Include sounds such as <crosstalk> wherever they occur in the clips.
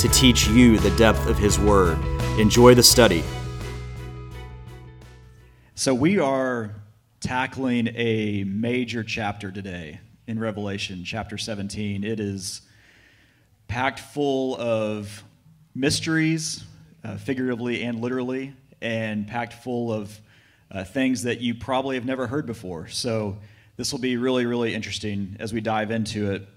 to teach you the depth of His Word. Enjoy the study. So, we are tackling a major chapter today in Revelation, chapter 17. It is packed full of mysteries, uh, figuratively and literally, and packed full of uh, things that you probably have never heard before. So, this will be really, really interesting as we dive into it.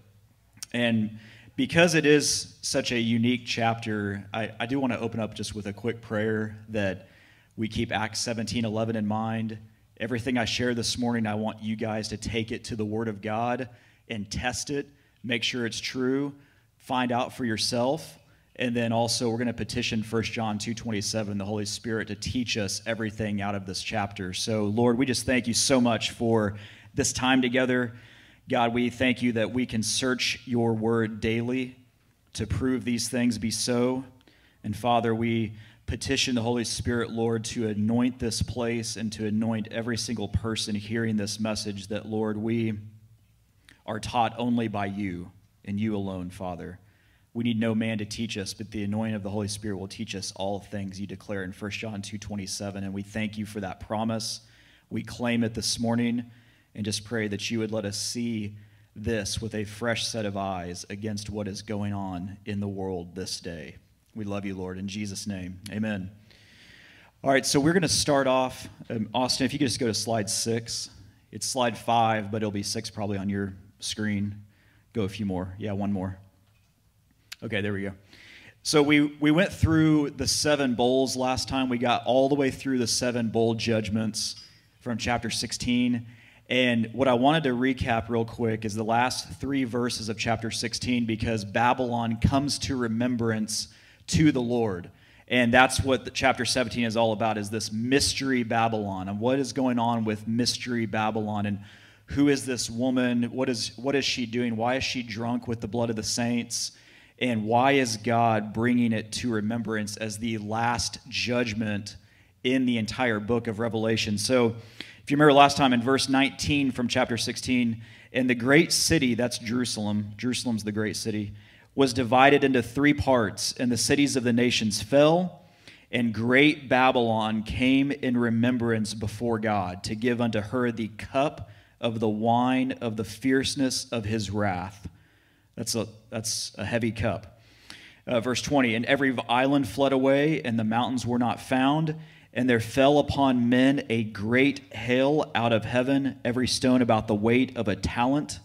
And because it is such a unique chapter, I, I do want to open up just with a quick prayer that we keep Acts 17 11 in mind. Everything I share this morning, I want you guys to take it to the Word of God and test it, make sure it's true, find out for yourself. And then also we're going to petition 1 John 2:27 the Holy Spirit to teach us everything out of this chapter. So Lord, we just thank you so much for this time together. God, we thank you that we can search your word daily to prove these things be so. And Father, we petition the Holy Spirit, Lord, to anoint this place and to anoint every single person hearing this message that, Lord, we are taught only by you and you alone, Father. We need no man to teach us, but the anointing of the Holy Spirit will teach us all things you declare in 1 John 2:27, and we thank you for that promise. We claim it this morning and just pray that you would let us see this with a fresh set of eyes against what is going on in the world this day. We love you, Lord, in Jesus' name. Amen. All right, so we're going to start off. Um, Austin, if you could just go to slide six. It's slide five, but it'll be six probably on your screen. Go a few more. Yeah, one more. Okay, there we go. So we, we went through the seven bowls last time. We got all the way through the seven bowl judgments from chapter 16. And what I wanted to recap real quick is the last three verses of chapter 16 because Babylon comes to remembrance to the Lord. And that's what the chapter 17 is all about is this mystery Babylon and what is going on with mystery Babylon and who is this woman? What is what is she doing? Why is she drunk with the blood of the saints? And why is God bringing it to remembrance as the last judgment in the entire book of Revelation? So if you remember last time in verse 19 from chapter 16, and the great city, that's Jerusalem, Jerusalem's the great city, was divided into three parts, and the cities of the nations fell, and great Babylon came in remembrance before God to give unto her the cup of the wine of the fierceness of his wrath. That's a, that's a heavy cup. Uh, verse 20, and every island fled away, and the mountains were not found and there fell upon men a great hail out of heaven, every stone about the weight of a talent.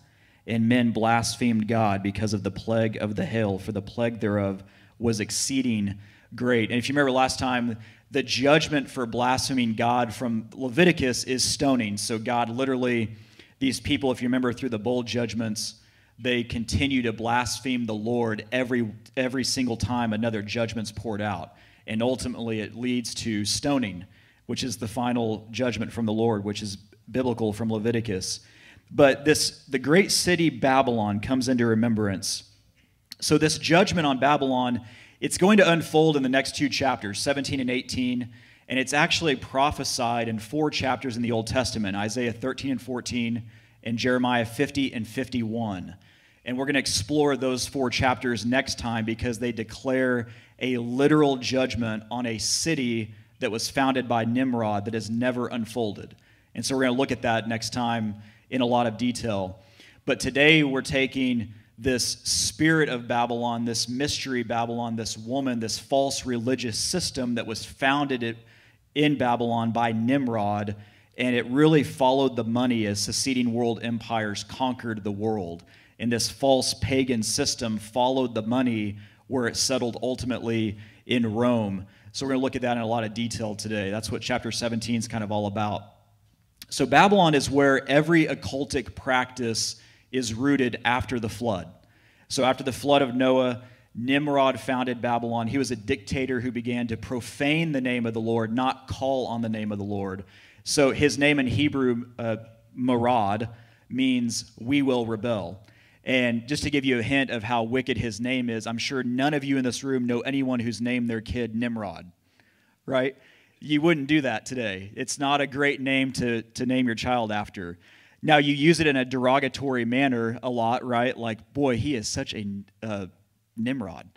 And men blasphemed God because of the plague of the hail, for the plague thereof was exceeding great. And if you remember last time, the judgment for blaspheming God from Leviticus is stoning. So God literally, these people, if you remember through the bowl judgments, they continue to blaspheme the Lord every every single time another judgment's poured out and ultimately it leads to stoning, which is the final judgment from the Lord, which is biblical from Leviticus. But this the great city Babylon comes into remembrance. So this judgment on Babylon, it's going to unfold in the next two chapters, 17 and 18, and it's actually prophesied in four chapters in the Old Testament, Isaiah 13 and 14 and Jeremiah 50 and 51. And we're going to explore those four chapters next time because they declare a literal judgment on a city that was founded by Nimrod that has never unfolded. And so we're going to look at that next time in a lot of detail. But today we're taking this spirit of Babylon, this mystery Babylon, this woman, this false religious system that was founded in Babylon by Nimrod, and it really followed the money as seceding world empires conquered the world. And this false pagan system followed the money where it settled ultimately in Rome. So we're going to look at that in a lot of detail today. That's what chapter 17 is kind of all about. So Babylon is where every occultic practice is rooted after the flood. So after the flood of Noah, Nimrod founded Babylon. He was a dictator who began to profane the name of the Lord, not call on the name of the Lord. So his name in Hebrew, uh, Marad, means we will rebel. And just to give you a hint of how wicked his name is, I'm sure none of you in this room know anyone who's named their kid Nimrod, right? You wouldn't do that today. It's not a great name to, to name your child after. Now, you use it in a derogatory manner a lot, right? Like, boy, he is such a uh, Nimrod.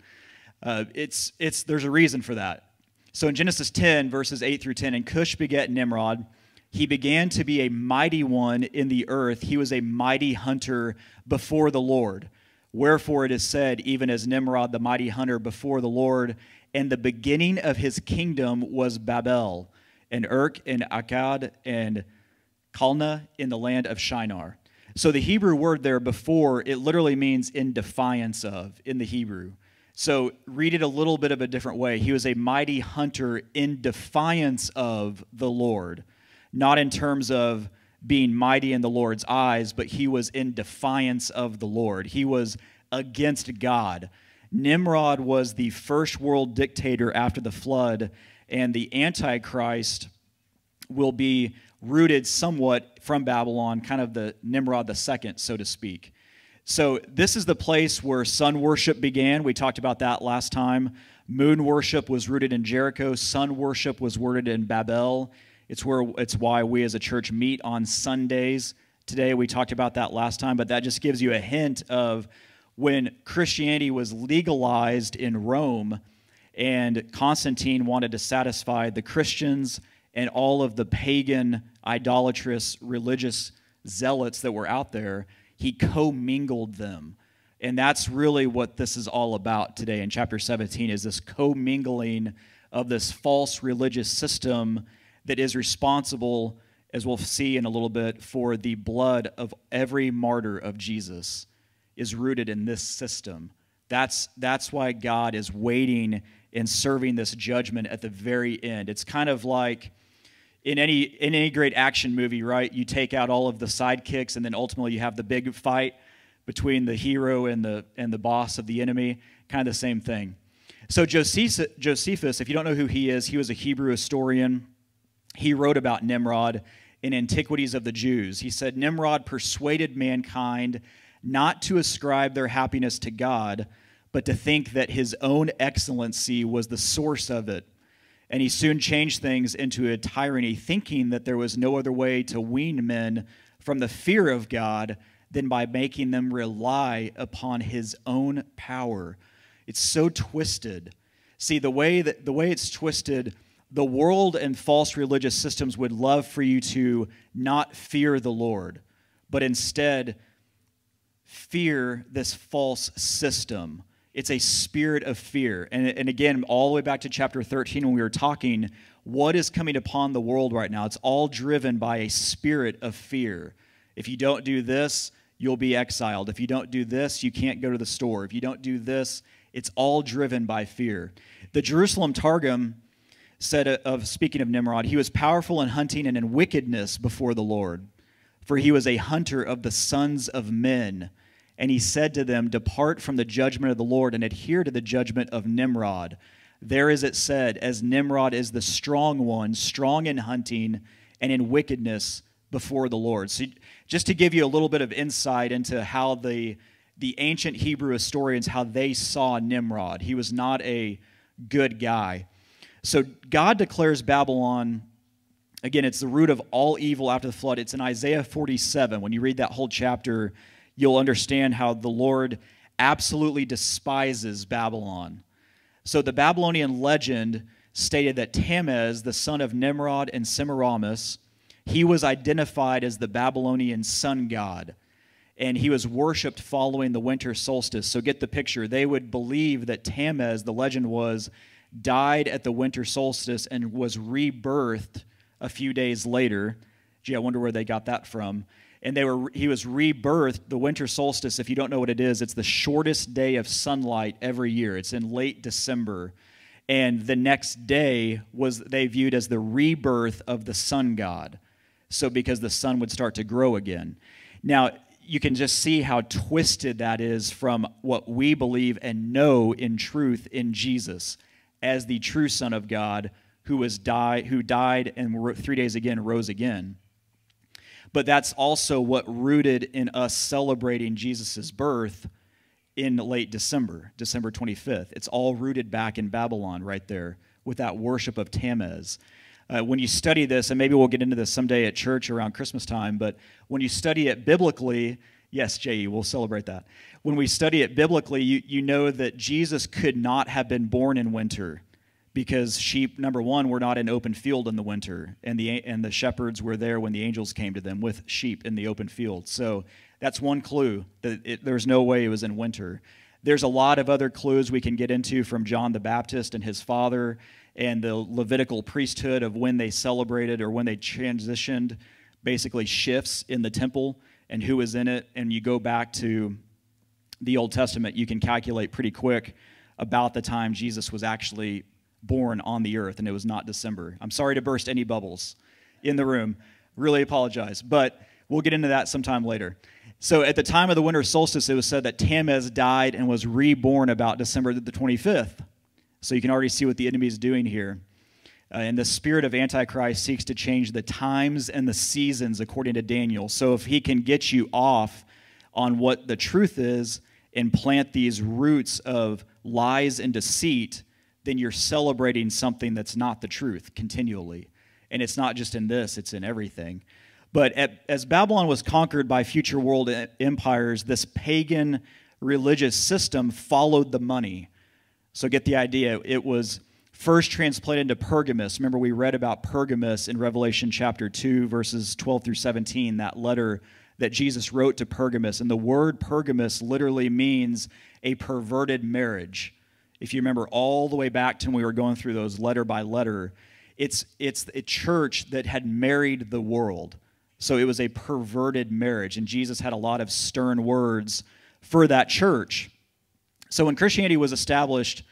Uh, it's, it's, there's a reason for that. So in Genesis 10, verses 8 through 10, and Cush begat Nimrod. He began to be a mighty one in the earth. He was a mighty hunter before the Lord. Wherefore it is said, even as Nimrod, the mighty hunter before the Lord, and the beginning of his kingdom was Babel, and Urk, and Akkad, and Calneh in the land of Shinar. So the Hebrew word there before, it literally means in defiance of in the Hebrew. So read it a little bit of a different way. He was a mighty hunter in defiance of the Lord, not in terms of being mighty in the Lord's eyes, but he was in defiance of the Lord. He was against God. Nimrod was the first world dictator after the flood, and the Antichrist will be rooted somewhat from Babylon, kind of the Nimrod the second, so to speak. So, this is the place where sun worship began. We talked about that last time. Moon worship was rooted in Jericho, sun worship was rooted in Babel. It's, where, it's why we as a church meet on Sundays. Today, we talked about that last time, but that just gives you a hint of when Christianity was legalized in Rome and Constantine wanted to satisfy the Christians and all of the pagan, idolatrous, religious zealots that were out there, he commingled them. And that's really what this is all about today in chapter 17 is this commingling of this false religious system that is responsible as we'll see in a little bit for the blood of every martyr of Jesus is rooted in this system. That's that's why God is waiting and serving this judgment at the very end. It's kind of like in any in any great action movie, right? You take out all of the sidekicks, and then ultimately you have the big fight between the hero and the and the boss of the enemy. Kind of the same thing. So Josephus, if you don't know who he is, he was a Hebrew historian. He wrote about Nimrod in Antiquities of the Jews. He said Nimrod persuaded mankind not to ascribe their happiness to God, but to think that his own excellency was the source of it and he soon changed things into a tyranny, thinking that there was no other way to wean men from the fear of God than by making them rely upon his own power. It's so twisted. See, the way that the way it's twisted, the world and false religious systems would love for you to not fear the Lord, but instead fear this false system it's a spirit of fear. And, and again, all the way back to chapter 13 when we were talking, what is coming upon the world right now? It's all driven by a spirit of fear. If you don't do this, you'll be exiled. If you don't do this, you can't go to the store. If you don't do this, it's all driven by fear. The Jerusalem Targum said of speaking of Nimrod, he was powerful in hunting and in wickedness before the Lord, for he was a hunter of the sons of men and he said to them, Depart from the judgment of the Lord and adhere to the judgment of Nimrod. There is it said, As Nimrod is the strong one, strong in hunting and in wickedness before the Lord. So, just to give you a little bit of insight into how the, the ancient Hebrew historians, how they saw Nimrod, he was not a good guy. So, God declares Babylon again, it's the root of all evil after the flood. It's in Isaiah 47. When you read that whole chapter, you'll understand how the Lord absolutely despises Babylon. So the Babylonian legend stated that Tammuz, the son of Nimrod and Semiramis, he was identified as the Babylonian sun god, and he was worshipped following the winter solstice. So get the picture. They would believe that Tammuz, the legend was, died at the winter solstice and was rebirthed a few days later. Gee, I wonder where they got that from. And they were he was rebirthed the winter solstice. If you don't know what it is it's the shortest day of sunlight every year. It's in late december. And the next day was they viewed as the rebirth of the sun god. So because the sun would start to grow again. Now you can just see how twisted that is from what we believe and know in truth in Jesus as the true Son of God who was die, who died and three days again rose again. But that's also what rooted in us celebrating Jesus' birth in late December, December 25th. It's all rooted back in Babylon right there with that worship of Tammuz. Uh, when you study this, and maybe we'll get into this someday at church around Christmas time, but when you study it biblically, yes, J.E., we'll celebrate that. When we study it biblically, you, you know that Jesus could not have been born in winter because sheep number one were not in open field in the winter and the and the shepherds were there when the angels came to them with sheep in the open field so that's one clue that it, there's no way it was in winter there's a lot of other clues we can get into from john the baptist and his father and the levitical priesthood of when they celebrated or when they transitioned basically shifts in the temple and who was in it and you go back to the old testament you can calculate pretty quick about the time jesus was actually born on the earth, and it was not December. I'm sorry to burst any bubbles in the room. Really apologize. But we'll get into that sometime later. So, at the time of the winter solstice, it was said that Tammuz died and was reborn about December the 25th. So, you can already see what the enemy is doing here. Uh, and the spirit of Antichrist seeks to change the times and the seasons according to Daniel. So, if he can get you off on what the truth is and plant these roots of lies and deceit, then you're celebrating something that's not the truth continually. And it's not just in this, it's in everything. But at, as Babylon was conquered by future world empires, this pagan religious system followed the money. So get the idea. It was first transplanted to Pergamus. Remember, we read about Pergamus in Revelation chapter 2, verses 12 through 17, that letter that Jesus wrote to Pergamus. And the word Pergamus literally means a perverted marriage if you remember all the way back to when we were going through those letter by letter, it's, it's a church that had married the world. So it was a perverted marriage, and Jesus had a lot of stern words for that church. So when Christianity was established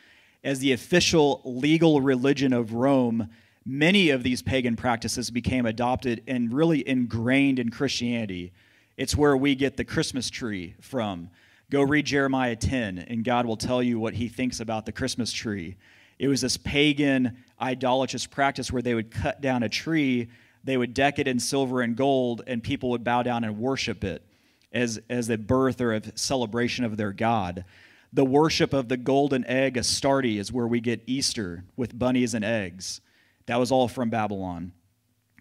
as the official legal religion of Rome, many of these pagan practices became adopted and really ingrained in Christianity. It's where we get the Christmas tree from. Go read Jeremiah 10, and God will tell you what he thinks about the Christmas tree. It was this pagan, idolatrous practice where they would cut down a tree, they would deck it in silver and gold, and people would bow down and worship it as, as a birth or a celebration of their God. The worship of the golden egg, Astarte, is where we get Easter with bunnies and eggs. That was all from Babylon.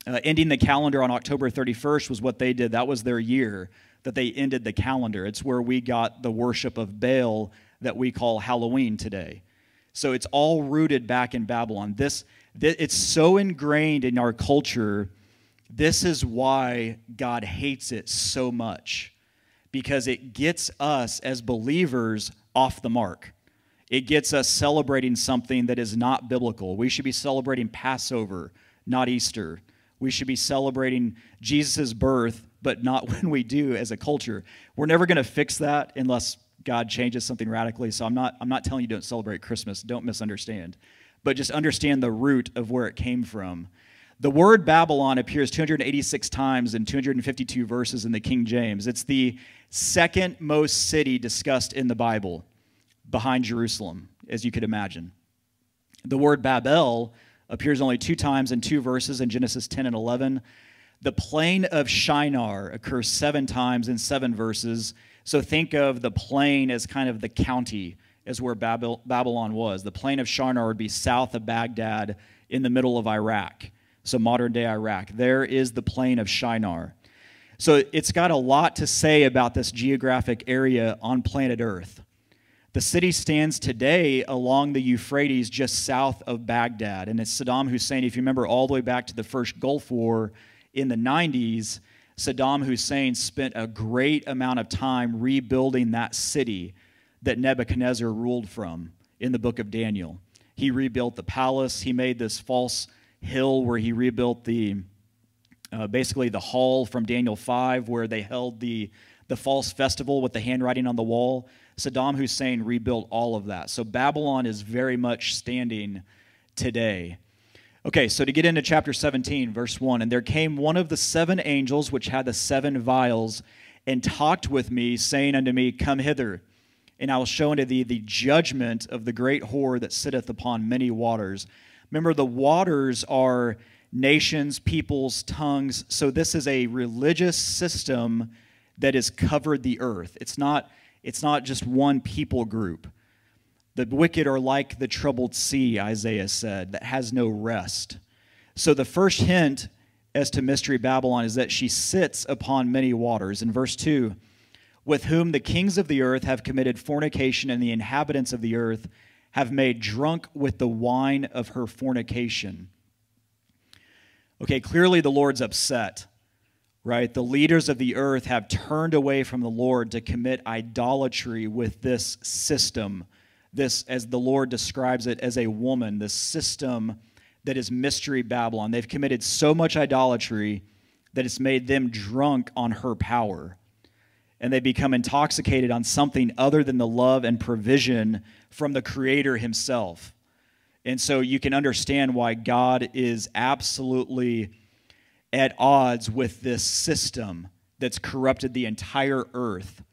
Uh, ending the calendar on October 31st was what they did. That was their year that they ended the calendar. It's where we got the worship of Baal that we call Halloween today. So it's all rooted back in Babylon. This, this it's so ingrained in our culture. This is why God hates it so much because it gets us as believers off the mark. It gets us celebrating something that is not biblical. We should be celebrating Passover, not Easter. We should be celebrating Jesus' birth, but not <laughs> when we do as a culture. We're never going to fix that unless God changes something radically. So I'm not, I'm not telling you don't celebrate Christmas. Don't misunderstand. But just understand the root of where it came from. The word Babylon appears 286 times in 252 verses in the King James. It's the second most city discussed in the Bible behind Jerusalem, as you could imagine. The word Babel appears only two times in two verses in Genesis 10 and 11. The plain of Shinar occurs seven times in seven verses. So think of the plain as kind of the county, as where Babylon was. The plain of Shinar would be south of Baghdad in the middle of Iraq. So modern day Iraq. There is the plain of Shinar. So it's got a lot to say about this geographic area on planet Earth. The city stands today along the Euphrates just south of Baghdad. And it's Saddam Hussein, if you remember all the way back to the first Gulf War in the 90s, Saddam Hussein spent a great amount of time rebuilding that city that Nebuchadnezzar ruled from in the book of Daniel. He rebuilt the palace, he made this false hill where he rebuilt the uh, basically the hall from Daniel 5 where they held the the false festival with the handwriting on the wall. Saddam Hussein rebuilt all of that. So Babylon is very much standing today. Okay, so to get into chapter 17, verse 1 And there came one of the seven angels which had the seven vials, and talked with me, saying unto me, Come hither, and I will show unto thee the judgment of the great whore that sitteth upon many waters. Remember, the waters are nations, peoples, tongues. So this is a religious system that has covered the earth. It's not, it's not just one people group. The wicked are like the troubled sea, Isaiah said, that has no rest. So the first hint as to Mystery Babylon is that she sits upon many waters. In verse 2, with whom the kings of the earth have committed fornication, and the inhabitants of the earth have made drunk with the wine of her fornication. Okay, clearly the Lord's upset, right? The leaders of the earth have turned away from the Lord to commit idolatry with this system, this, as the Lord describes it, as a woman, this system that is Mystery Babylon. They've committed so much idolatry that it's made them drunk on her power. And they become intoxicated on something other than the love and provision from the Creator Himself. And so you can understand why God is absolutely at odds with this system that's corrupted the entire earth.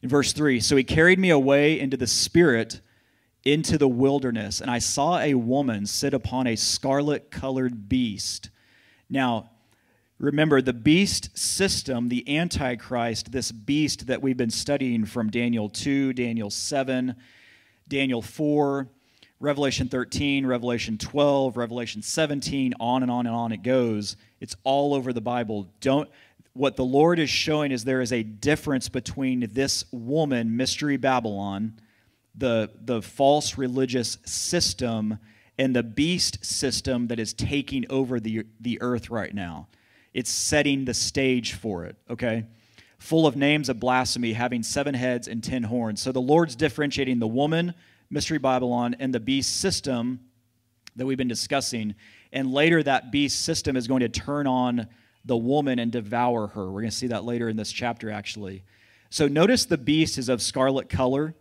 In verse 3 So he carried me away into the Spirit into the wilderness, and I saw a woman sit upon a scarlet colored beast. Now, remember, the beast system, the Antichrist, this beast that we've been studying from Daniel 2, Daniel 7, Daniel 4, Revelation 13, Revelation 12, Revelation 17, on and on and on it goes. It's all over the Bible. Don't what the Lord is showing is there is a difference between this woman, Mystery Babylon, the, the false religious system and the beast system that is taking over the, the earth right now. It's setting the stage for it, okay? Full of names of blasphemy, having seven heads and ten horns. So the Lord's differentiating the woman, Mystery Babylon, and the beast system that we've been discussing. And later, that beast system is going to turn on the woman and devour her. We're going to see that later in this chapter, actually. So notice the beast is of scarlet color.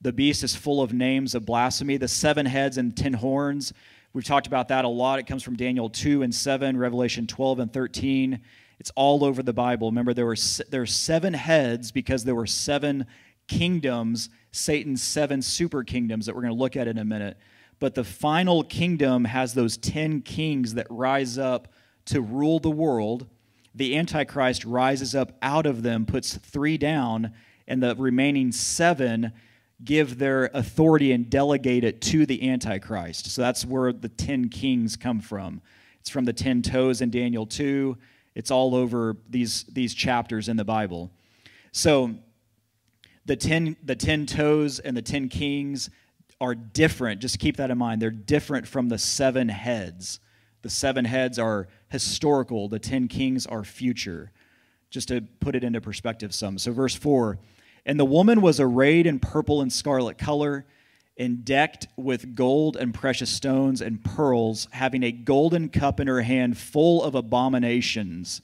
The beast is full of names of blasphemy. The seven heads and ten horns, we've talked about that a lot. It comes from Daniel 2 and 7, Revelation 12 and 13. It's all over the Bible. Remember, there were there are seven heads because there were seven kingdoms, Satan's seven super kingdoms that we're going to look at in a minute. But the final kingdom has those 10 kings that rise up to rule the world. The Antichrist rises up out of them, puts three down, and the remaining seven give their authority and delegate it to the Antichrist. So that's where the 10 kings come from. It's from the 10 toes in Daniel 2. It's all over these, these chapters in the Bible. So the 10, the 10 toes and the 10 kings are different. Just keep that in mind. They're different from the seven heads. The seven heads are historical, the 10 kings are future. Just to put it into perspective some. So, verse 4 and the woman was arrayed in purple and scarlet color, and decked with gold and precious stones and pearls, having a golden cup in her hand full of abominations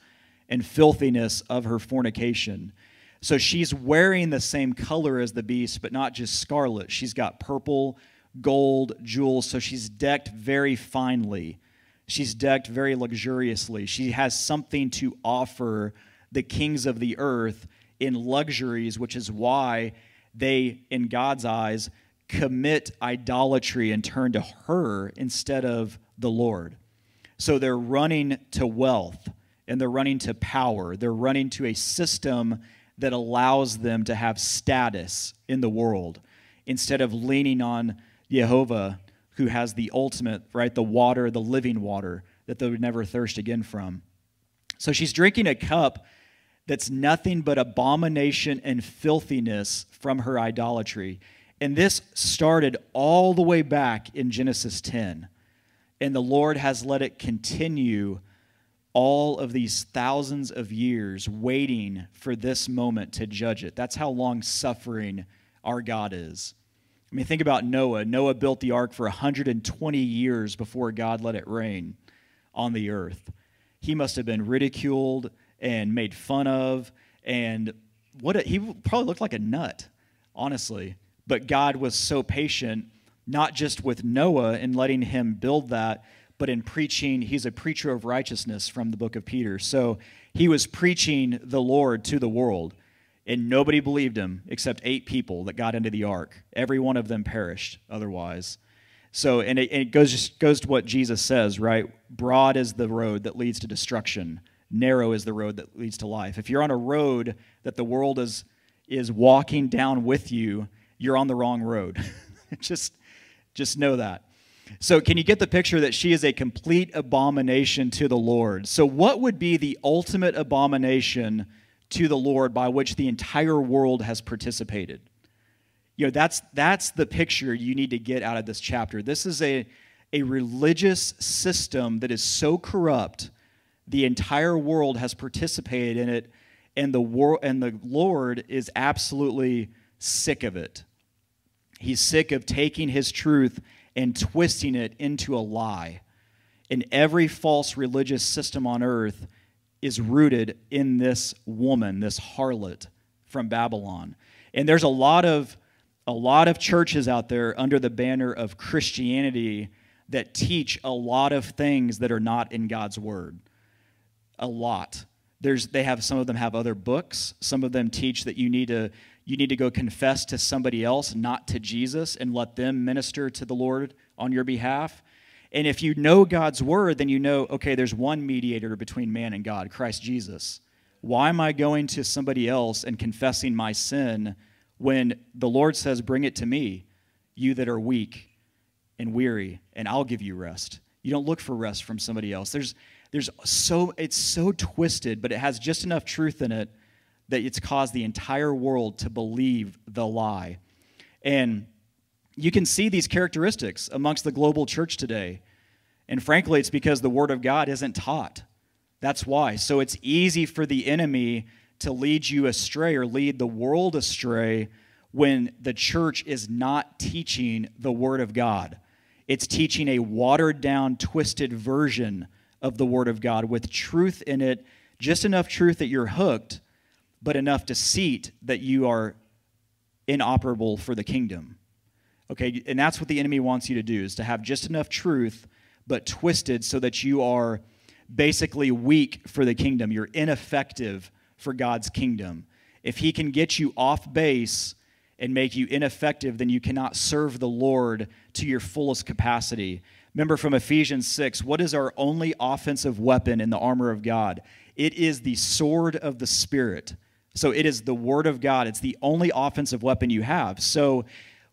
and filthiness of her fornication. So she's wearing the same color as the beast, but not just scarlet. She's got purple, gold, jewels. So she's decked very finely. She's decked very luxuriously. She has something to offer the kings of the earth in luxuries, which is why they, in God's eyes, commit idolatry and turn to her instead of the Lord. So they're running to wealth and they're running to power. They're running to a system that allows them to have status in the world instead of leaning on Jehovah, who has the ultimate, right? The water, the living water that they would never thirst again from. So she's drinking a cup that's nothing but abomination and filthiness from her idolatry. And this started all the way back in Genesis 10. And the Lord has let it continue all of these thousands of years waiting for this moment to judge it. That's how long suffering our God is. I mean, think about Noah. Noah built the ark for 120 years before God let it rain on the earth. He must have been ridiculed and made fun of. And what a, he probably looked like a nut, honestly. But God was so patient, not just with Noah and letting him build that, but in preaching, he's a preacher of righteousness from the book of Peter. So he was preaching the Lord to the world, and nobody believed him except eight people that got into the ark. Every one of them perished otherwise. So, and it, it goes, goes to what Jesus says, right? Broad is the road that leads to destruction, narrow is the road that leads to life. If you're on a road that the world is, is walking down with you, you're on the wrong road. <laughs> just, just know that. So, can you get the picture that she is a complete abomination to the Lord? So, what would be the ultimate abomination to the Lord by which the entire world has participated? You know, that's, that's the picture you need to get out of this chapter. This is a, a religious system that is so corrupt, the entire world has participated in it, and the, and the Lord is absolutely sick of it. He's sick of taking his truth and twisting it into a lie. And every false religious system on earth is rooted in this woman, this harlot from Babylon. And there's a lot of a lot of churches out there under the banner of Christianity that teach a lot of things that are not in God's word. A lot. There's they have some of them have other books. Some of them teach that you need to you need to go confess to somebody else, not to Jesus, and let them minister to the Lord on your behalf. And if you know God's word, then you know, okay, there's one mediator between man and God, Christ Jesus. Why am I going to somebody else and confessing my sin when the Lord says, Bring it to me, you that are weak and weary, and I'll give you rest? You don't look for rest from somebody else. There's, there's so, it's so twisted, but it has just enough truth in it that it's caused the entire world to believe the lie. And you can see these characteristics amongst the global church today. And frankly, it's because the Word of God isn't taught. That's why. So it's easy for the enemy to lead you astray or lead the world astray when the church is not teaching the Word of God. It's teaching a watered down, twisted version of the Word of God with truth in it, just enough truth that you're hooked, but enough deceit that you are inoperable for the kingdom. Okay, and that's what the enemy wants you to do is to have just enough truth but twisted so that you are basically weak for the kingdom. You're ineffective for God's kingdom. If he can get you off base and make you ineffective, then you cannot serve the Lord to your fullest capacity. Remember from Ephesians 6, what is our only offensive weapon in the armor of God? It is the sword of the Spirit so it is the word of God. It's the only offensive weapon you have. So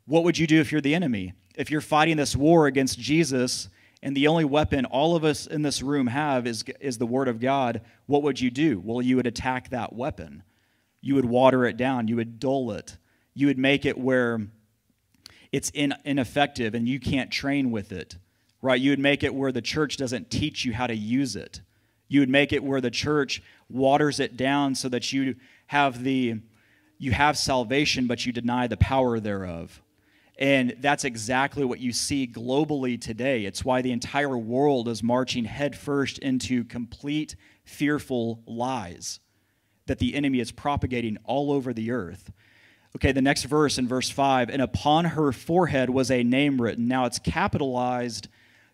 what would you do if you're the enemy? If you're fighting this war against Jesus and the only weapon all of us in this room have is, is the word of God, what would you do? Well, you would attack that weapon. You would water it down. You would dull it. You would make it where it's in, ineffective and you can't train with it, right? You would make it where the church doesn't teach you how to use it. You would make it where the church waters it down so that you have the you have salvation but you deny the power thereof and that's exactly what you see globally today it's why the entire world is marching headfirst into complete fearful lies that the enemy is propagating all over the earth okay the next verse in verse 5 and upon her forehead was a name written now it's capitalized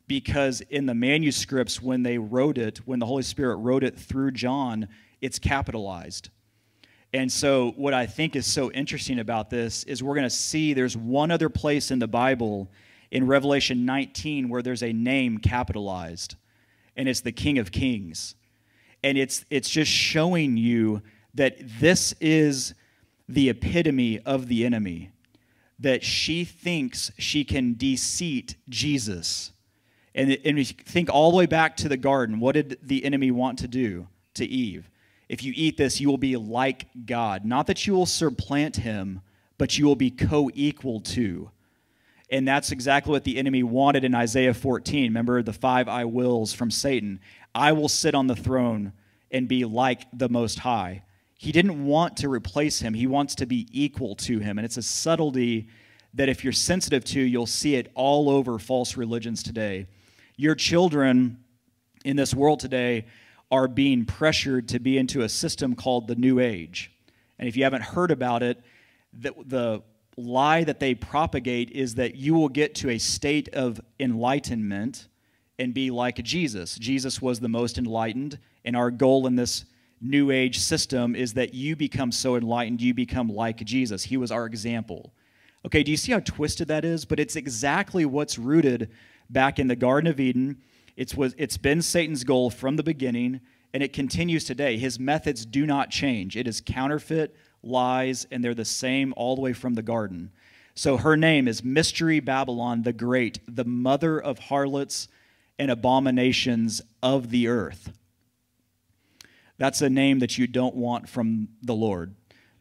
because in the manuscripts when they wrote it when the holy spirit wrote it through john it's capitalized and so, what I think is so interesting about this is we're going to see there's one other place in the Bible in Revelation 19 where there's a name capitalized, and it's the King of Kings. And it's, it's just showing you that this is the epitome of the enemy, that she thinks she can deceit Jesus. And, and think all the way back to the garden. What did the enemy want to do to Eve? If you eat this, you will be like God. Not that you will supplant him, but you will be co equal to. And that's exactly what the enemy wanted in Isaiah 14. Remember the five I wills from Satan I will sit on the throne and be like the Most High. He didn't want to replace him, he wants to be equal to him. And it's a subtlety that if you're sensitive to, you'll see it all over false religions today. Your children in this world today are being pressured to be into a system called the New Age. And if you haven't heard about it, the, the lie that they propagate is that you will get to a state of enlightenment and be like Jesus. Jesus was the most enlightened, and our goal in this new age system is that you become so enlightened, you become like Jesus. He was our example. Okay, do you see how twisted that is? But it's exactly what's rooted back in the Garden of Eden. It's, was, it's been Satan's goal from the beginning, and it continues today. His methods do not change. It is counterfeit, lies, and they're the same all the way from the garden. So her name is Mystery Babylon the Great, the mother of harlots and abominations of the earth. That's a name that you don't want from the Lord,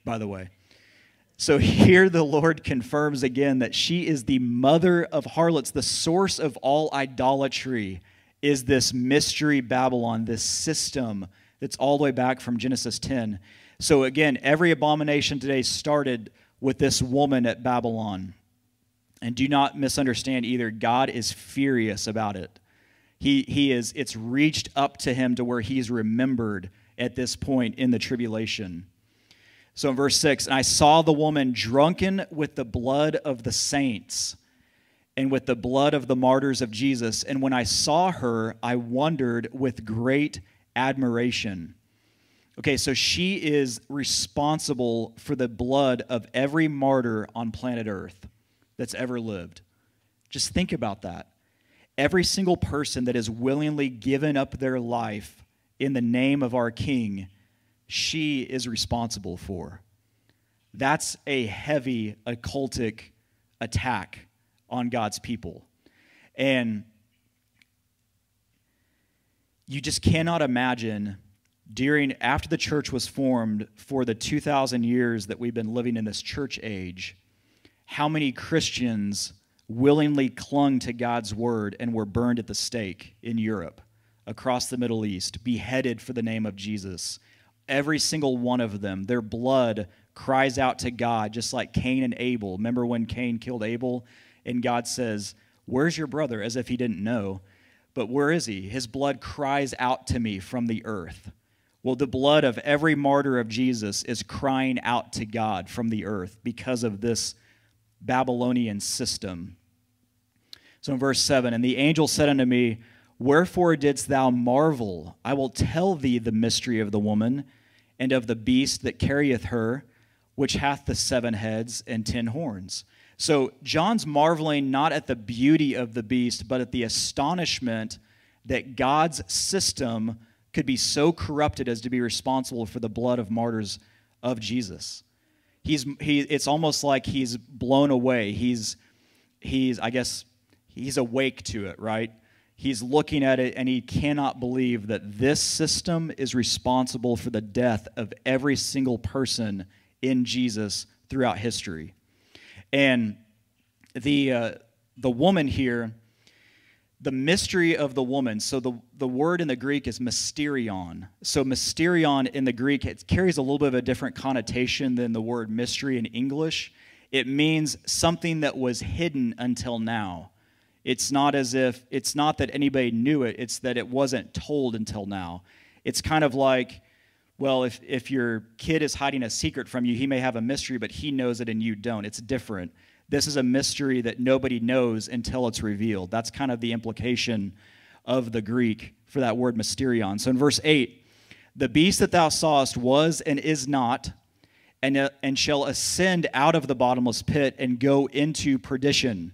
by the way. So here the Lord confirms again that she is the mother of harlots, the source of all idolatry is this mystery Babylon, this system that's all the way back from Genesis 10. So again, every abomination today started with this woman at Babylon. And do not misunderstand either. God is furious about it. He, he is, it's reached up to him to where he's remembered at this point in the tribulation. So in verse 6, and I saw the woman drunken with the blood of the saints and with the blood of the martyrs of Jesus. And when I saw her, I wondered with great admiration. Okay, so she is responsible for the blood of every martyr on planet Earth that's ever lived. Just think about that. Every single person that has willingly given up their life in the name of our King, she is responsible for. That's a heavy occultic attack on God's people. And you just cannot imagine during after the church was formed for the 2000 years that we've been living in this church age how many christians willingly clung to god's word and were burned at the stake in europe across the middle east beheaded for the name of jesus. Every single one of them their blood cries out to god just like cain and abel. Remember when cain killed abel? And god says where's your brother? As if he didn't know. But where is he? His blood cries out to me from the earth. Well, the blood of every martyr of Jesus is crying out to God from the earth because of this Babylonian system. So in verse 7, and the angel said unto me, Wherefore didst thou marvel? I will tell thee the mystery of the woman and of the beast that carrieth her, which hath the seven heads and ten horns. So John's marveling not at the beauty of the beast, but at the astonishment that God's system could be so corrupted as to be responsible for the blood of martyrs of Jesus. He's, he, it's almost like he's blown away. He's, he's, I guess, he's awake to it, right? He's looking at it and he cannot believe that this system is responsible for the death of every single person in Jesus throughout history. And the, uh, the woman here the mystery of the woman. So the, the word in the Greek is mysterion. So mysterion in the Greek, it carries a little bit of a different connotation than the word mystery in English. It means something that was hidden until now. It's not as if, it's not that anybody knew it, it's that it wasn't told until now. It's kind of like, well, if, if your kid is hiding a secret from you, he may have a mystery, but he knows it and you don't. It's different this is a mystery that nobody knows until it's revealed. That's kind of the implication of the Greek for that word mysterion. So in verse 8, the beast that thou sawest was and is not, and, uh, and shall ascend out of the bottomless pit and go into perdition.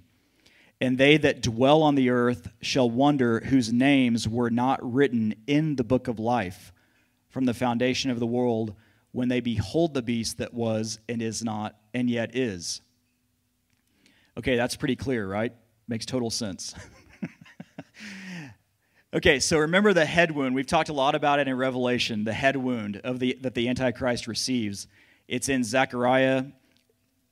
And they that dwell on the earth shall wonder whose names were not written in the book of life from the foundation of the world when they behold the beast that was and is not and yet is. Okay, that's pretty clear, right? Makes total sense. <laughs> okay, so remember the head wound. We've talked a lot about it in Revelation, the head wound of the, that the Antichrist receives. It's in Zechariah,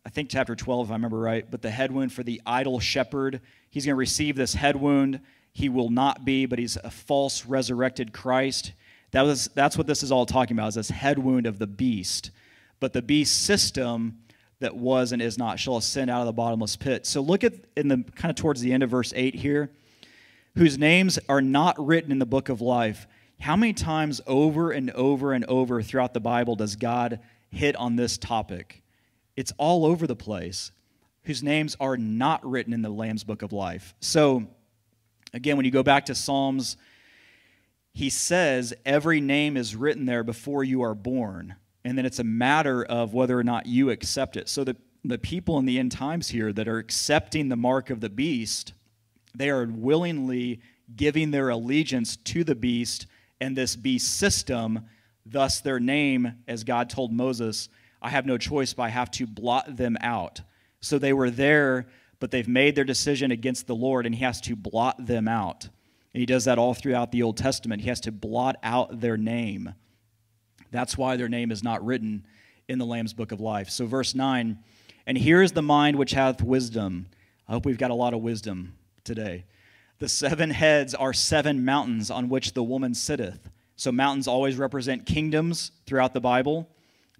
I think chapter 12, if I remember right, but the head wound for the idol shepherd. He's going to receive this head wound. He will not be, but he's a false resurrected Christ. That was, that's what this is all talking about, is this head wound of the beast. But the beast system that was and is not shall ascend out of the bottomless pit. So look at in the kind of towards the end of verse 8 here, whose names are not written in the book of life. How many times over and over and over throughout the Bible does God hit on this topic? It's all over the place. Whose names are not written in the Lamb's book of life. So Again, when you go back to Psalms, he says every name is written there before you are born. And then it's a matter of whether or not you accept it. So the, the people in the end times here that are accepting the mark of the beast, they are willingly giving their allegiance to the beast and this beast system, thus their name, as God told Moses, I have no choice, but I have to blot them out. So they were there but they've made their decision against the Lord, and he has to blot them out. And he does that all throughout the Old Testament. He has to blot out their name. That's why their name is not written in the Lamb's book of life. So, verse 9, and here is the mind which hath wisdom. I hope we've got a lot of wisdom today. The seven heads are seven mountains on which the woman sitteth. So, mountains always represent kingdoms throughout the Bible.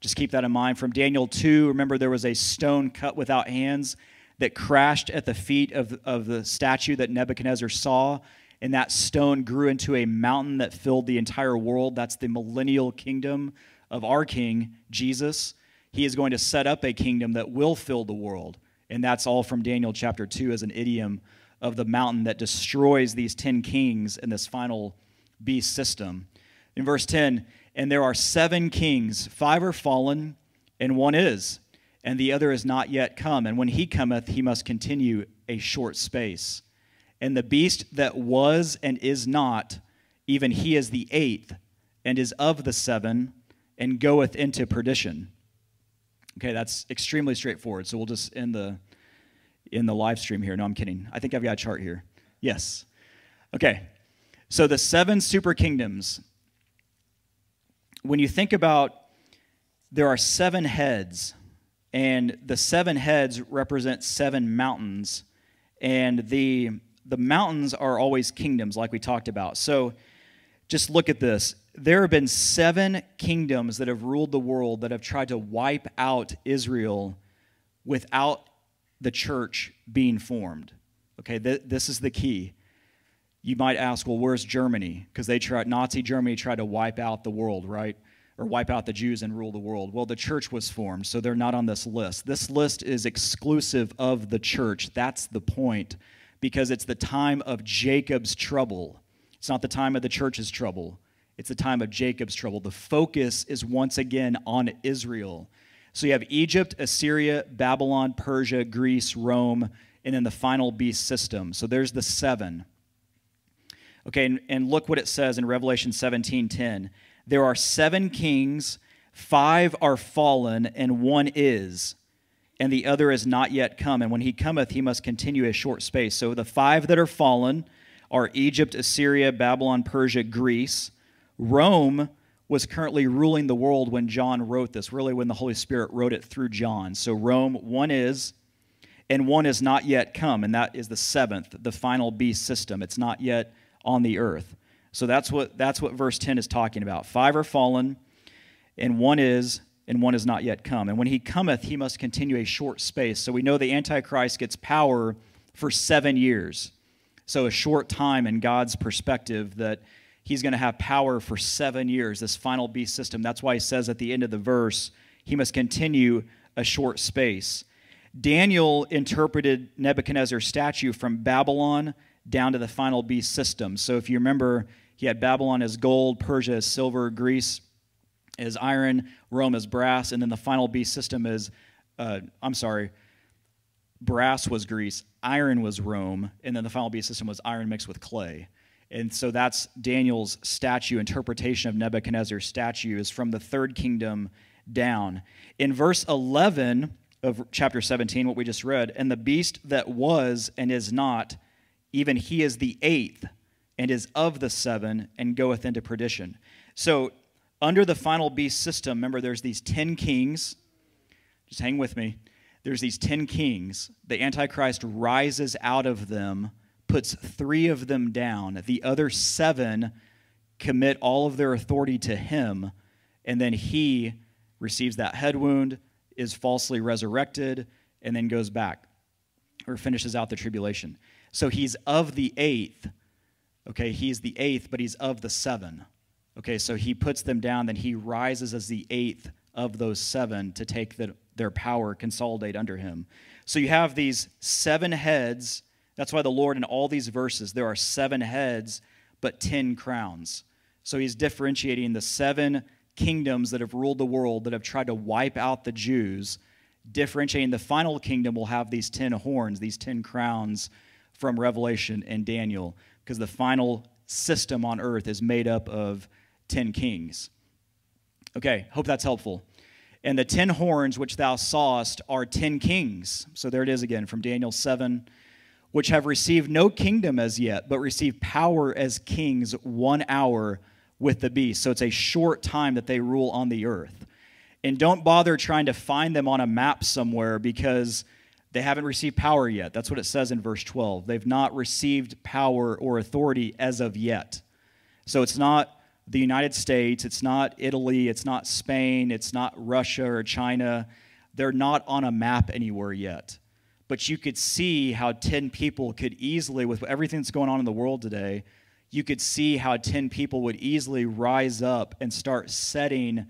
Just keep that in mind. From Daniel 2, remember there was a stone cut without hands that crashed at the feet of, of the statue that Nebuchadnezzar saw, and that stone grew into a mountain that filled the entire world. That's the millennial kingdom of our King, Jesus. He is going to set up a kingdom that will fill the world. And that's all from Daniel chapter 2 as an idiom of the mountain that destroys these 10 kings in this final beast system. In verse 10, and there are seven kings, five are fallen, and one is and the other is not yet come. And when he cometh, he must continue a short space. And the beast that was and is not, even he is the eighth, and is of the seven, and goeth into perdition. Okay, that's extremely straightforward. So we'll just end the in the live stream here. No, I'm kidding. I think I've got a chart here. Yes. Okay. So the seven super kingdoms. When you think about there are seven heads and the seven heads represent seven mountains and the the mountains are always kingdoms like we talked about. So just look at this. There have been seven kingdoms that have ruled the world that have tried to wipe out israel without the church being formed. Okay th- this is the key you might ask well where's germany because they tried nazi germany tried to wipe out the world right or wipe out the Jews and rule the world. Well, the church was formed, so they're not on this list. This list is exclusive of the church. That's the point, because it's the time of Jacob's trouble. It's not the time of the church's trouble, it's the time of Jacob's trouble. The focus is once again on Israel. So you have Egypt, Assyria, Babylon, Persia, Greece, Rome, and then the final beast system. So there's the seven. Okay, and, and look what it says in Revelation 17 10. There are seven kings, five are fallen, and one is, and the other is not yet come. And when he cometh, he must continue a short space. So the five that are fallen are Egypt, Assyria, Babylon, Persia, Greece. Rome was currently ruling the world when John wrote this, really, when the Holy Spirit wrote it through John. So Rome, one is, and one is not yet come, and that is the seventh, the final beast system. It's not yet on the earth. So that's what, that's what verse 10 is talking about. Five are fallen, and one is, and one is not yet come. And when he cometh, he must continue a short space. So we know the Antichrist gets power for seven years. So a short time in God's perspective that he's going to have power for seven years, this final beast system. That's why he says at the end of the verse, he must continue a short space. Daniel interpreted Nebuchadnezzar's statue from Babylon down to the final beast system. So if you remember, he had Babylon as gold, Persia as silver, Greece as iron, Rome as brass, and then the final beast system is, uh, I'm sorry, brass was Greece, iron was Rome, and then the final beast system was iron mixed with clay. And so that's Daniel's statue interpretation of Nebuchadnezzar's statue is from the third kingdom down. In verse 11 of chapter 17, what we just read, and the beast that was and is not, even he is the eighth and is of the seven and goeth into perdition. So, under the final beast system, remember there's these 10 kings. Just hang with me. There's these 10 kings. The Antichrist rises out of them, puts three of them down. The other seven commit all of their authority to him, and then he receives that head wound, is falsely resurrected, and then goes back or finishes out the tribulation. So he's of the eighth Okay, he's the eighth, but he's of the seven. Okay, so he puts them down, then he rises as the eighth of those seven to take the, their power, consolidate under him. So you have these seven heads That's why the Lord, in all these verses, there are seven heads, but ten crowns. So he's differentiating the seven kingdoms that have ruled the world that have tried to wipe out the Jews, differentiating the final kingdom will have these ten horns, these ten crowns from Revelation and Daniel, because the final system on earth is made up of ten kings. Okay, hope that's helpful. And the ten horns which thou sawest are ten kings. So there it is again from Daniel 7 which have received no kingdom as yet, but receive power as kings one hour with the beast. So it's a short time that they rule on the earth. And don't bother trying to find them on a map somewhere because they haven't received power yet. That's what it says in verse 12. They've not received power or authority as of yet. So it's not the United States, it's not Italy, it's not Spain, it's not Russia or China. They're not on a map anywhere yet but you could see how 10 people could easily, with everything that's going on in the world today, you could see how 10 people would easily rise up and start setting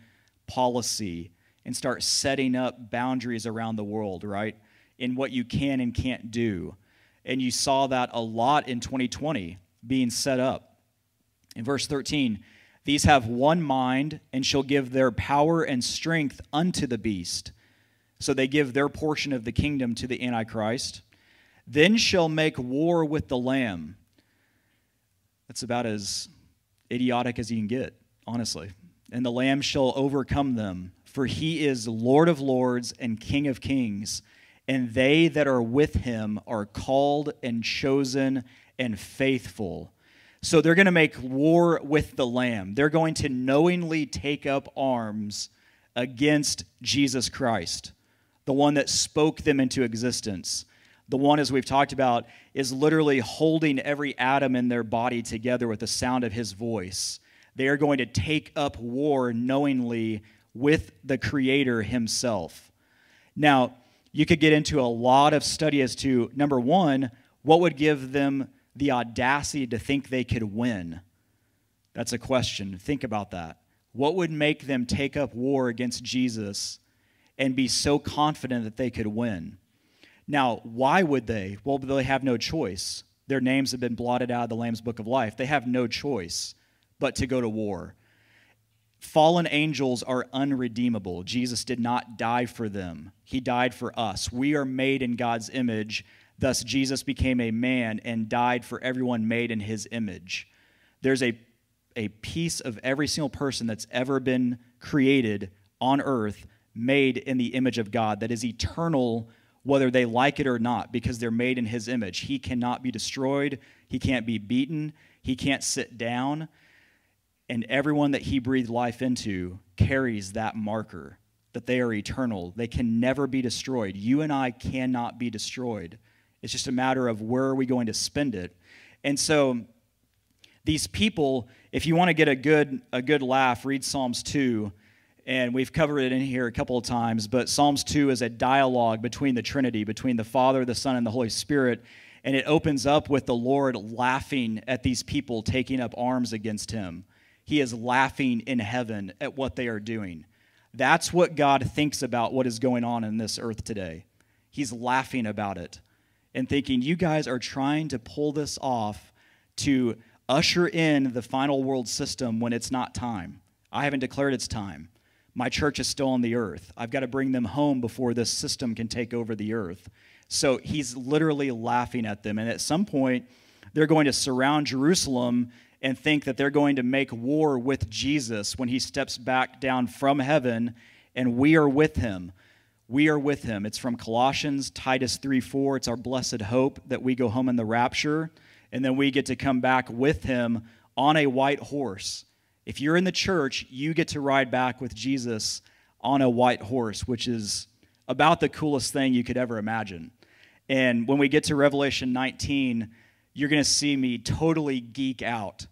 policy and start setting up boundaries around the world, right? In what you can and can't do. And you saw that a lot in 2020 being set up. In verse 13, these have one mind and shall give their power and strength unto the beast so they give their portion of the kingdom to the Antichrist. Then shall make war with the Lamb. That's about as idiotic as you can get, honestly. And the Lamb shall overcome them, for he is Lord of lords and King of kings. And they that are with him are called and chosen and faithful. So they're going to make war with the Lamb. They're going to knowingly take up arms against Jesus Christ the one that spoke them into existence. The one, as we've talked about, is literally holding every atom in their body together with the sound of his voice. They are going to take up war knowingly with the Creator himself. Now, you could get into a lot of study as to number one, what would give them the audacity to think they could win? That's a question. Think about that. What would make them take up war against Jesus and be so confident that they could win. Now, why would they? Well, they have no choice. Their names have been blotted out of the Lamb's Book of Life. They have no choice but to go to war. Fallen angels are unredeemable. Jesus did not die for them, He died for us. We are made in God's image. Thus, Jesus became a man and died for everyone made in His image. There's a, a piece of every single person that's ever been created on earth made in the image of God, that is eternal, whether they like it or not, because they're made in His image. He cannot be destroyed, He can't be beaten, He can't sit down. And everyone that He breathed life into carries that marker that they are eternal. They can never be destroyed. You and I cannot be destroyed. It's just a matter of where are we going to spend it. And so these people, if you want to get a good, a good laugh, read Psalms 2 and we've covered it in here a couple of times, but Psalms 2 is a dialogue between the Trinity, between the Father, the Son, and the Holy Spirit. And it opens up with the Lord laughing at these people taking up arms against him. He is laughing in heaven at what they are doing. That's what God thinks about what is going on in this earth today. He's laughing about it and thinking, you guys are trying to pull this off to usher in the final world system when it's not time. I haven't declared it's time my church is still on the earth. I've got to bring them home before this system can take over the earth. So he's literally laughing at them. And at some point, they're going to surround Jerusalem and think that they're going to make war with Jesus when he steps back down from heaven and we are with him. We are with him. It's from Colossians, Titus 3 4. It's our blessed hope that we go home in the rapture and then we get to come back with him on a white horse. If you're in the church, you get to ride back with Jesus on a white horse, which is about the coolest thing you could ever imagine. And when we get to Revelation 19, you're going to see me totally geek out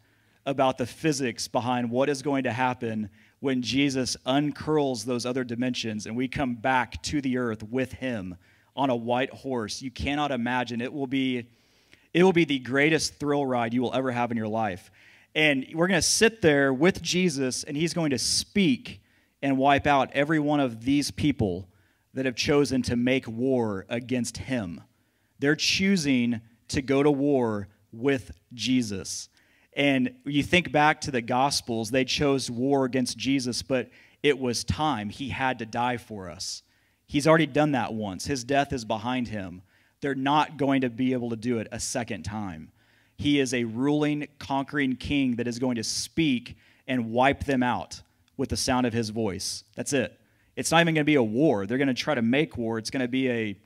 about the physics behind what is going to happen when Jesus uncurls those other dimensions and we come back to the earth with him on a white horse. You cannot imagine. It will be it will be the greatest thrill ride you will ever have in your life. And we're going to sit there with Jesus, and he's going to speak and wipe out every one of these people that have chosen to make war against him. They're choosing to go to war with Jesus. And you think back to the Gospels, they chose war against Jesus, but it was time. He had to die for us. He's already done that once, his death is behind him. They're not going to be able to do it a second time. He is a ruling, conquering king that is going to speak and wipe them out with the sound of his voice. That's it. It's not even going to be a war. They're going to try to make war. It's going to be a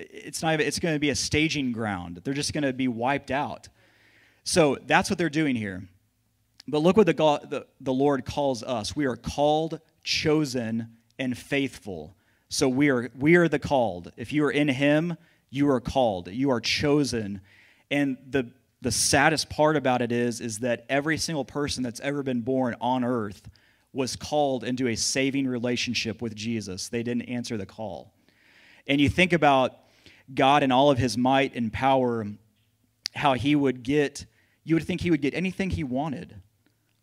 it's not even, it's going to be a staging ground. They're just going to be wiped out. So that's what they're doing here. But look what the, God, the, the Lord calls us. We are called, chosen, and faithful. So we are we are the called. If you are in him, you are called. You are chosen. And the the saddest part about it is is that every single person that's ever been born on earth was called into a saving relationship with Jesus. They didn't answer the call. And you think about God in all of his might and power, how he would get, you would think he would get anything he wanted,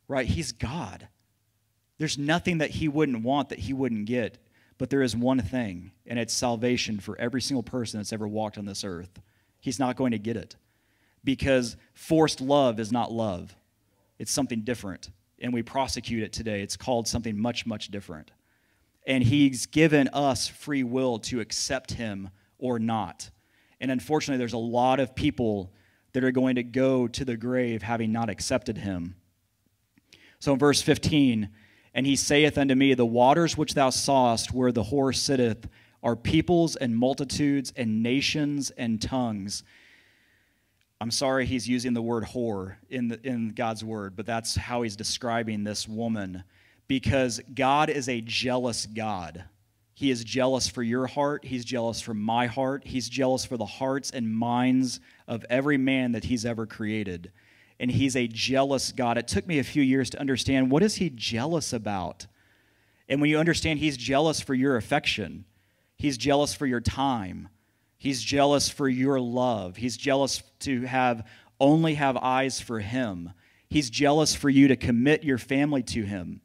right? He's God. There's nothing that he wouldn't want that he wouldn't get. But there is one thing, and it's salvation for every single person that's ever walked on this earth. He's not going to get it because forced love is not love, it's something different. And we prosecute it today. It's called something much, much different. And He's given us free will to accept Him or not. And unfortunately, there's a lot of people that are going to go to the grave having not accepted Him. So in verse 15, and he saith unto me, The waters which thou sawest where the whore sitteth are peoples and multitudes and nations and tongues. I'm sorry he's using the word whore in, the, in God's word, but that's how he's describing this woman because God is a jealous God. He is jealous for your heart. He's jealous for my heart. He's jealous for the hearts and minds of every man that he's ever created and he's a jealous God. It took me a few years to understand what is he jealous about? And when you understand he's jealous for your affection, he's jealous for your time, he's jealous for your love, he's jealous to have only have eyes for him. He's jealous for you to commit your family to him.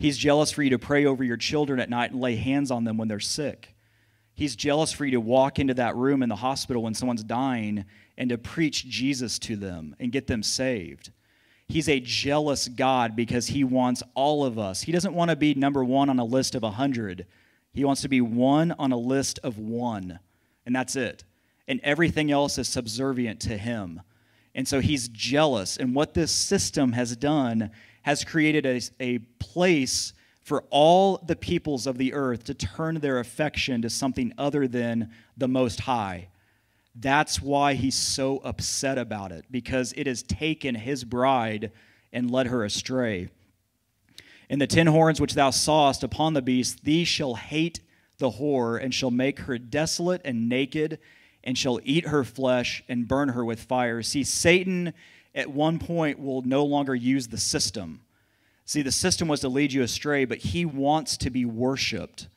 He's jealous for you to pray over your children at night and lay hands on them when they're sick. He's jealous for you to walk into that room in the hospital when someone's dying and to preach Jesus to them and get them saved. He's a jealous God because he wants all of us. He doesn't want to be number one on a list of a 100. He wants to be one on a list of one, and that's it. And everything else is subservient to him. And so he's jealous. And what this system has done has created a, a place for all the peoples of the earth to turn their affection to something other than the Most High. That's why he's so upset about it, because it has taken his bride and led her astray. And the ten horns which thou sawest upon the beast, these shall hate the whore, and shall make her desolate and naked, and shall eat her flesh and burn her with fire. See, Satan at one point will no longer use the system. See, the system was to lead you astray, but he wants to be worshiped.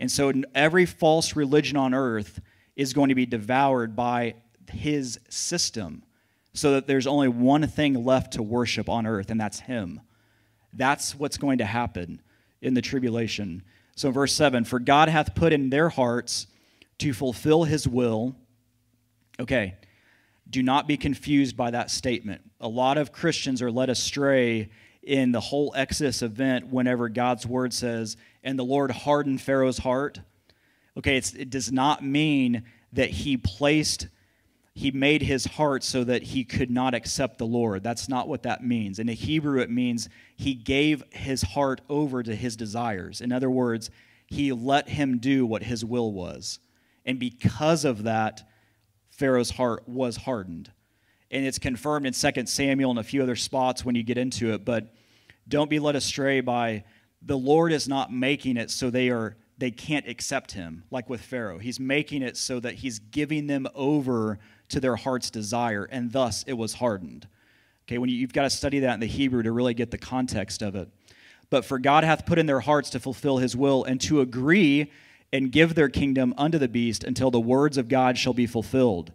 And so every false religion on earth is going to be devoured by his system so that there's only one thing left to worship on earth, and that's him. That's what's going to happen in the tribulation. So, verse 7 For God hath put in their hearts to fulfill his will. Okay, do not be confused by that statement. A lot of Christians are led astray in the whole Exodus event whenever God's word says, And the Lord hardened Pharaoh's heart. Okay, it does not mean that he placed, he made his heart so that he could not accept the Lord. That's not what that means. In the Hebrew, it means he gave his heart over to his desires. In other words, he let him do what his will was. And because of that, Pharaoh's heart was hardened. And it's confirmed in 2 Samuel and a few other spots when you get into it. But don't be led astray by the Lord is not making it so they are they can't accept him, like with Pharaoh. He's making it so that he's giving them over to their heart's desire, and thus it was hardened. Okay, when you, you've got to study that in the Hebrew to really get the context of it. But for God hath put in their hearts to fulfill his will and to agree and give their kingdom unto the beast until the words of God shall be fulfilled.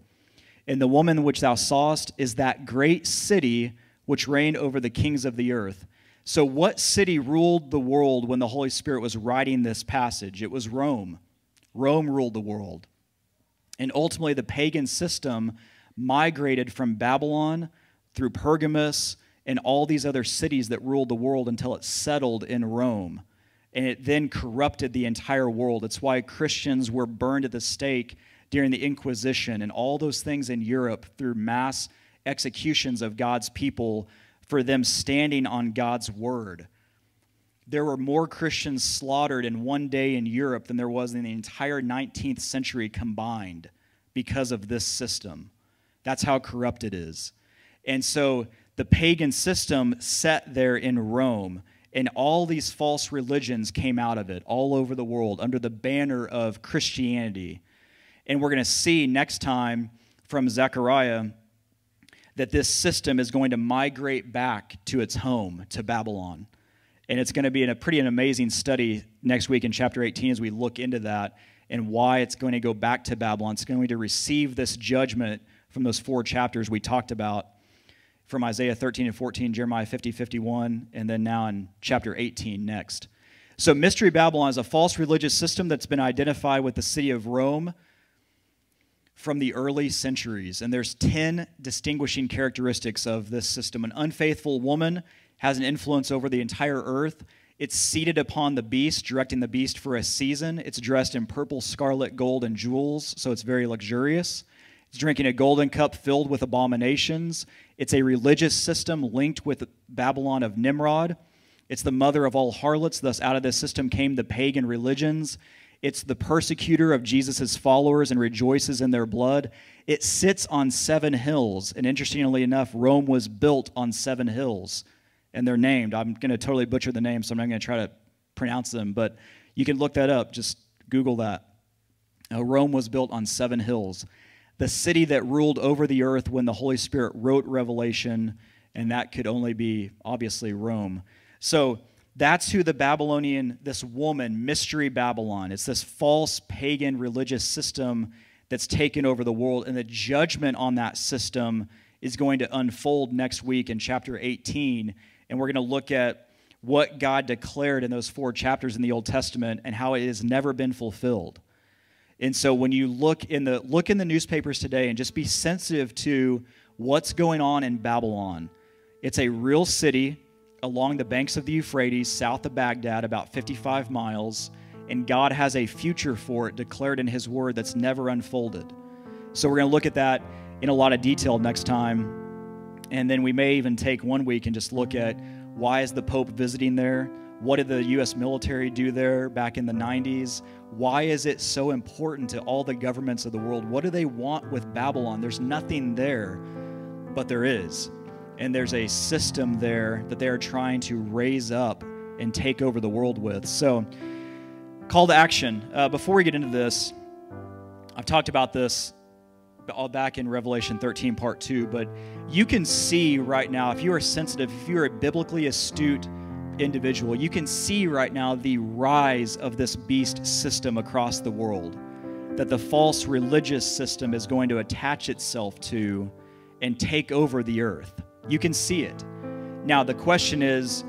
And the woman which thou sawest is that great city which reigned over the kings of the earth. So, what city ruled the world when the Holy Spirit was writing this passage? It was Rome. Rome ruled the world. And ultimately, the pagan system migrated from Babylon through Pergamus and all these other cities that ruled the world until it settled in Rome. And it then corrupted the entire world. It's why Christians were burned at the stake during the Inquisition and all those things in Europe through mass executions of God's people for them standing on God's word. There were more Christians slaughtered in one day in Europe than there was in the entire 19th century combined because of this system. That's how corrupt it is. And so the pagan system set there in Rome, and all these false religions came out of it all over the world under the banner of Christianity. And we're going to see next time from Zechariah that this system is going to migrate back to its home, to Babylon. And it's going to be in a pretty an amazing study next week in chapter 18 as we look into that and why it's going to go back to Babylon. It's going to receive this judgment from those four chapters we talked about from Isaiah 13 and 14, Jeremiah 50, 51, and then now in chapter 18 next. So, Mystery Babylon is a false religious system that's been identified with the city of Rome from the early centuries. And there's 10 distinguishing characteristics of this system. An unfaithful woman has an influence over the entire earth. It's seated upon the beast, directing the beast for a season. It's dressed in purple, scarlet, gold, and jewels, so it's very luxurious. It's drinking a golden cup filled with abominations. It's a religious system linked with Babylon of Nimrod. It's the mother of all harlots. Thus, out of this system came the pagan religions. It's the persecutor of Jesus' followers and rejoices in their blood. It sits on seven hills. And interestingly enough, Rome was built on seven hills. And they're named. I'm going to totally butcher the names, so I'm not going to try to pronounce them. But you can look that up. Just Google that. Now, Rome was built on seven hills. The city that ruled over the earth when the Holy Spirit wrote Revelation, and that could only be, obviously, Rome. So, that's who the Babylonian, this woman, Mystery Babylon, it's this false pagan religious system that's taken over the world. And the judgment on that system is going to unfold next week in chapter 18. And we're going to look at what God declared in those four chapters in the Old Testament and how it has never been fulfilled. And so when you look in the look in the newspapers today and just be sensitive to what's going on in Babylon. It's a real city along the banks of the Euphrates, south of Baghdad, about 55 miles, and God has a future for it declared in His Word that's never unfolded. So we're going to look at that in a lot of detail next time. And then we may even take one week and just look at why is the Pope visiting there? What did the U.S. military do there back in the 90s? Why is it so important to all the governments of the world? What do they want with Babylon? There's nothing there, but there is and there's a system there that they are trying to raise up and take over the world with. So, call to action. Uh, before we get into this, I've talked about this all back in Revelation 13, part 2, but you can see right now, if you are sensitive, if you're a biblically astute individual, you can see right now the rise of this beast system across the world. That the false religious system is going to attach itself to and take over the earth. You can see it. Now, the question is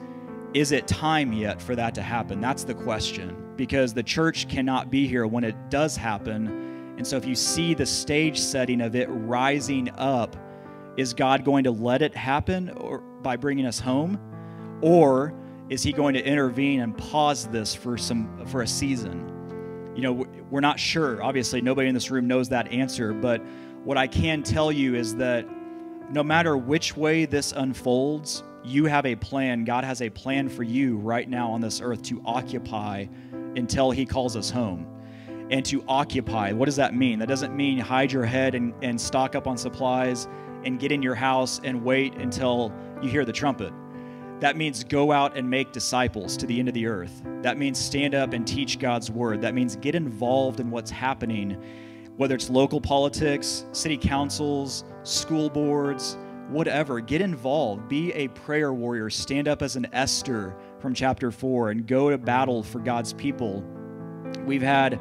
is it time yet for that to happen? That's the question. Because the church cannot be here when it does happen. And so, if you see the stage setting of it rising up, is God going to let it happen or by bringing us home? Or is he going to intervene and pause this for some for a season? You know, we're not sure. Obviously, nobody in this room knows that answer, but what I can tell you is that no matter which way this unfolds, you have a plan. God has a plan for you right now on this earth to occupy until He calls us home. And to occupy, what does that mean? That doesn't mean hide your head and, and stock up on supplies and get in your house and wait until you hear the trumpet. That means go out and make disciples to the end of the earth. That means stand up and teach God's word. That means get involved in what's happening, whether it's local politics, city councils, school boards, whatever. Get involved. Be a prayer warrior. Stand up as an Esther from chapter 4 and go to battle for God's people. We've had,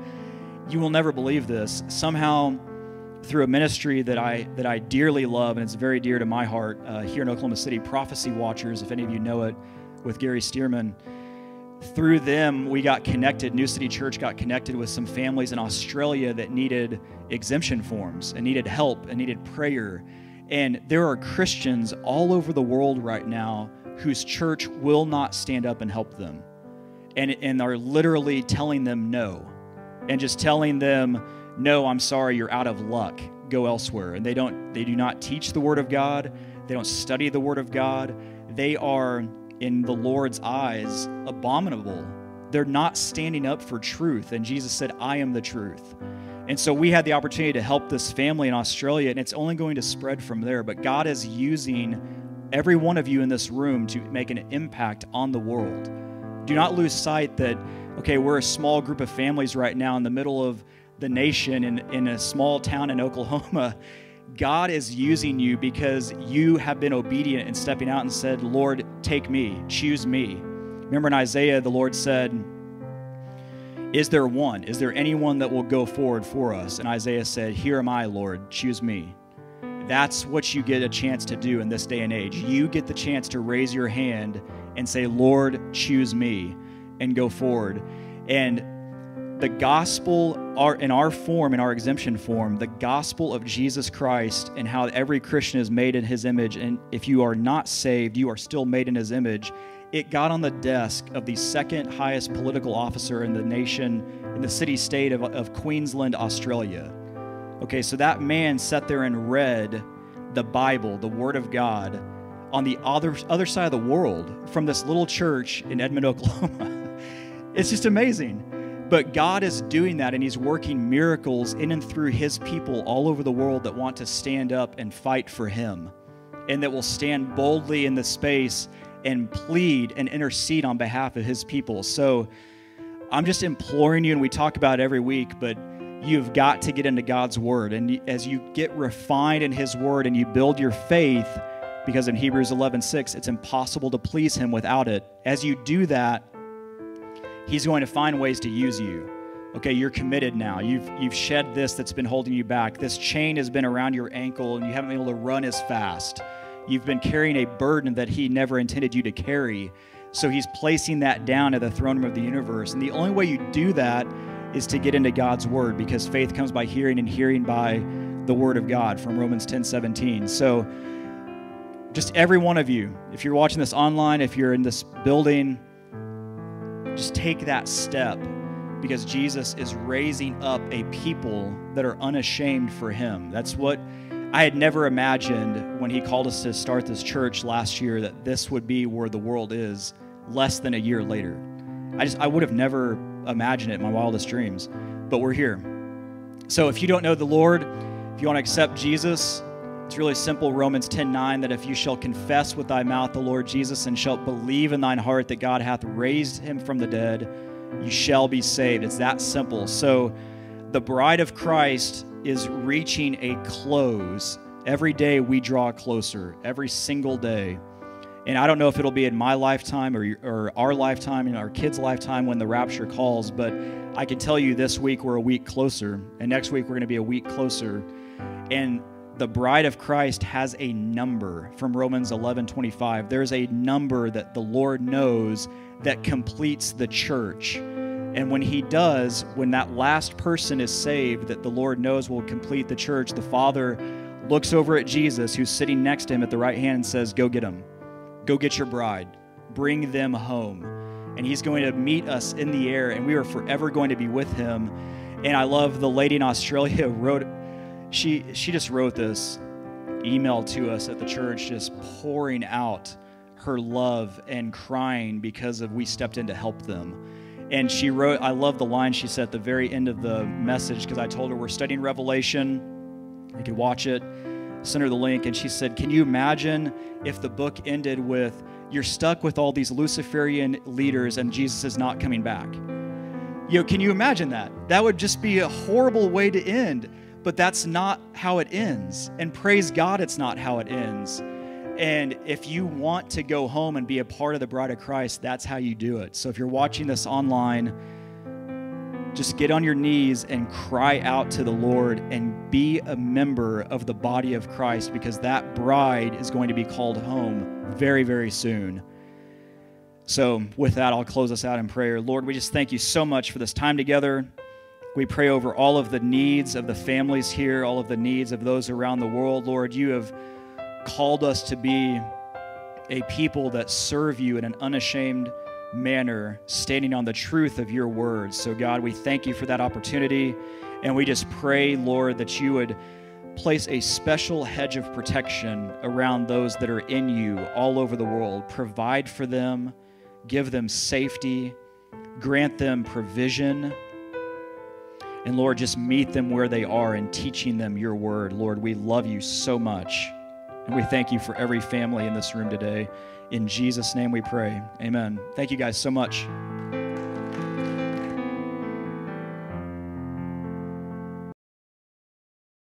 you will never believe this, somehow through a ministry that I that I dearly love and it's very dear to my heart uh, here in Oklahoma City, Prophecy Watchers. If any of you know it, with Gary Stearman, through them, we got connected. New City Church got connected with some families in Australia that needed exemption forms and needed help and needed prayer. And there are Christians all over the world right now whose church will not stand up and help them and, and are literally telling them no and just telling them, no, I'm sorry, you're out of luck. Go elsewhere. And they don't they do not teach the word of God. They don't study the word of God. They are in the Lord's eyes abominable. They're not standing up for truth. And Jesus said, I am the truth. And so we had the opportunity to help this family in Australia, and it's only going to spread from there. But God is using every one of you in this room to make an impact on the world. Do not lose sight that, okay, we're a small group of families right now in the middle of the nation in, in a small town in Oklahoma. God is using you because you have been obedient and stepping out and said, Lord, take me, choose me. Remember in Isaiah, the Lord said, Is there one? Is there anyone that will go forward for us? And Isaiah said, Here am I, Lord, choose me. That's what you get a chance to do in this day and age. You get the chance to raise your hand and say, Lord, choose me, and go forward. And the gospel are in our form in our exemption form the gospel of jesus christ and how every christian is made in his image. And if you are not saved you are still made in his image. It got on the desk of the second highest political officer in the nation in the city state of, of queensland australia. Okay so that man sat there and read the bible the word of god on the other, other side of the world from this little church in edmond <laughs> oklahoma. It's just amazing but God is doing that and He's working miracles in and through His people all over the world that want to stand up and fight for Him and that will stand boldly in the space and plead and intercede on behalf of His people. So I'm just imploring you, and we talk about every week, but you've got to get into God's Word. And as you get refined in His Word and you build your faith, because in Hebrews 11 6, it's impossible to please Him without it. As you do that, He's going to find ways to use you. Okay, you're committed now. You've you've shed this that's been holding you back. This chain has been around your ankle and you haven't been able to run as fast. You've been carrying a burden that he never intended you to carry. So he's placing that down at the throne room of the universe. And the only way you do that is to get into God's word because faith comes by hearing and hearing by the word of God from Romans 10 17. So just every one of you, if you're watching this online, if you're in this building, just take that step because Jesus is raising up a people that are unashamed for him. That's what I had never imagined when he called us to start this church last year that this would be where the world is less than a year later. I just I would have never imagined it in my wildest dreams, but we're here. So if you don't know the Lord, if you want to accept Jesus, it's really simple Romans 10 9 that if you shall confess with thy mouth the Lord Jesus and shalt believe in thine heart that God hath raised him from the dead, you shall be saved. It's that simple. So the bride of Christ is reaching a close. Every day we draw closer, every single day. And I don't know if it'll be in my lifetime or, or our lifetime, in our kids' lifetime when the rapture calls, but I can tell you this week we're a week closer, and next week we're going to be a week closer. And the bride of Christ has a number from Romans 11 25. There's a number that the Lord knows that completes the church. And when he does, when that last person is saved, that the Lord knows will complete the church, the Father looks over at Jesus, who's sitting next to him at the right hand, and says, Go get them. Go get your bride. Bring them home. And he's going to meet us in the air, and we are forever going to be with him. And I love the lady in Australia <laughs> wrote she she just wrote this email to us at the church just pouring out her love and crying because of we stepped in to help them. And she wrote i love the line she said at the very end of the message because i told her we're studying revelation. You can watch it. Send her the link. And she said can you imagine if the book ended with you're stuck with all these luciferian leaders and jesus is not coming back? You know can you imagine that? That would just be a horrible way to end but that's not how it ends. And praise God, it's not how it ends. And if you want to go home and be a part of the bride of Christ, that's how you do it. So if you're watching this online, just get on your knees and cry out to the Lord and be a member of the body of Christ because that bride is going to be called home very, very soon. So, with that, I'll close us out in prayer. Lord, we just thank you so much for this time together. We pray over all of the needs of the families here, all of the needs of those around the world. Lord, you have called us to be a people that serve you in an unashamed manner, standing on the truth of your words. So, God, we thank you for that opportunity. And we just pray, Lord, that you would place a special hedge of protection around those that are in you all over the world. Provide for them give them safety, grant them provision. And Lord, just meet them where they are and teaching them your word. Lord, we love you so much. And we thank you for every family in this room today. In Jesus' name we pray. Amen. Thank you guys so much.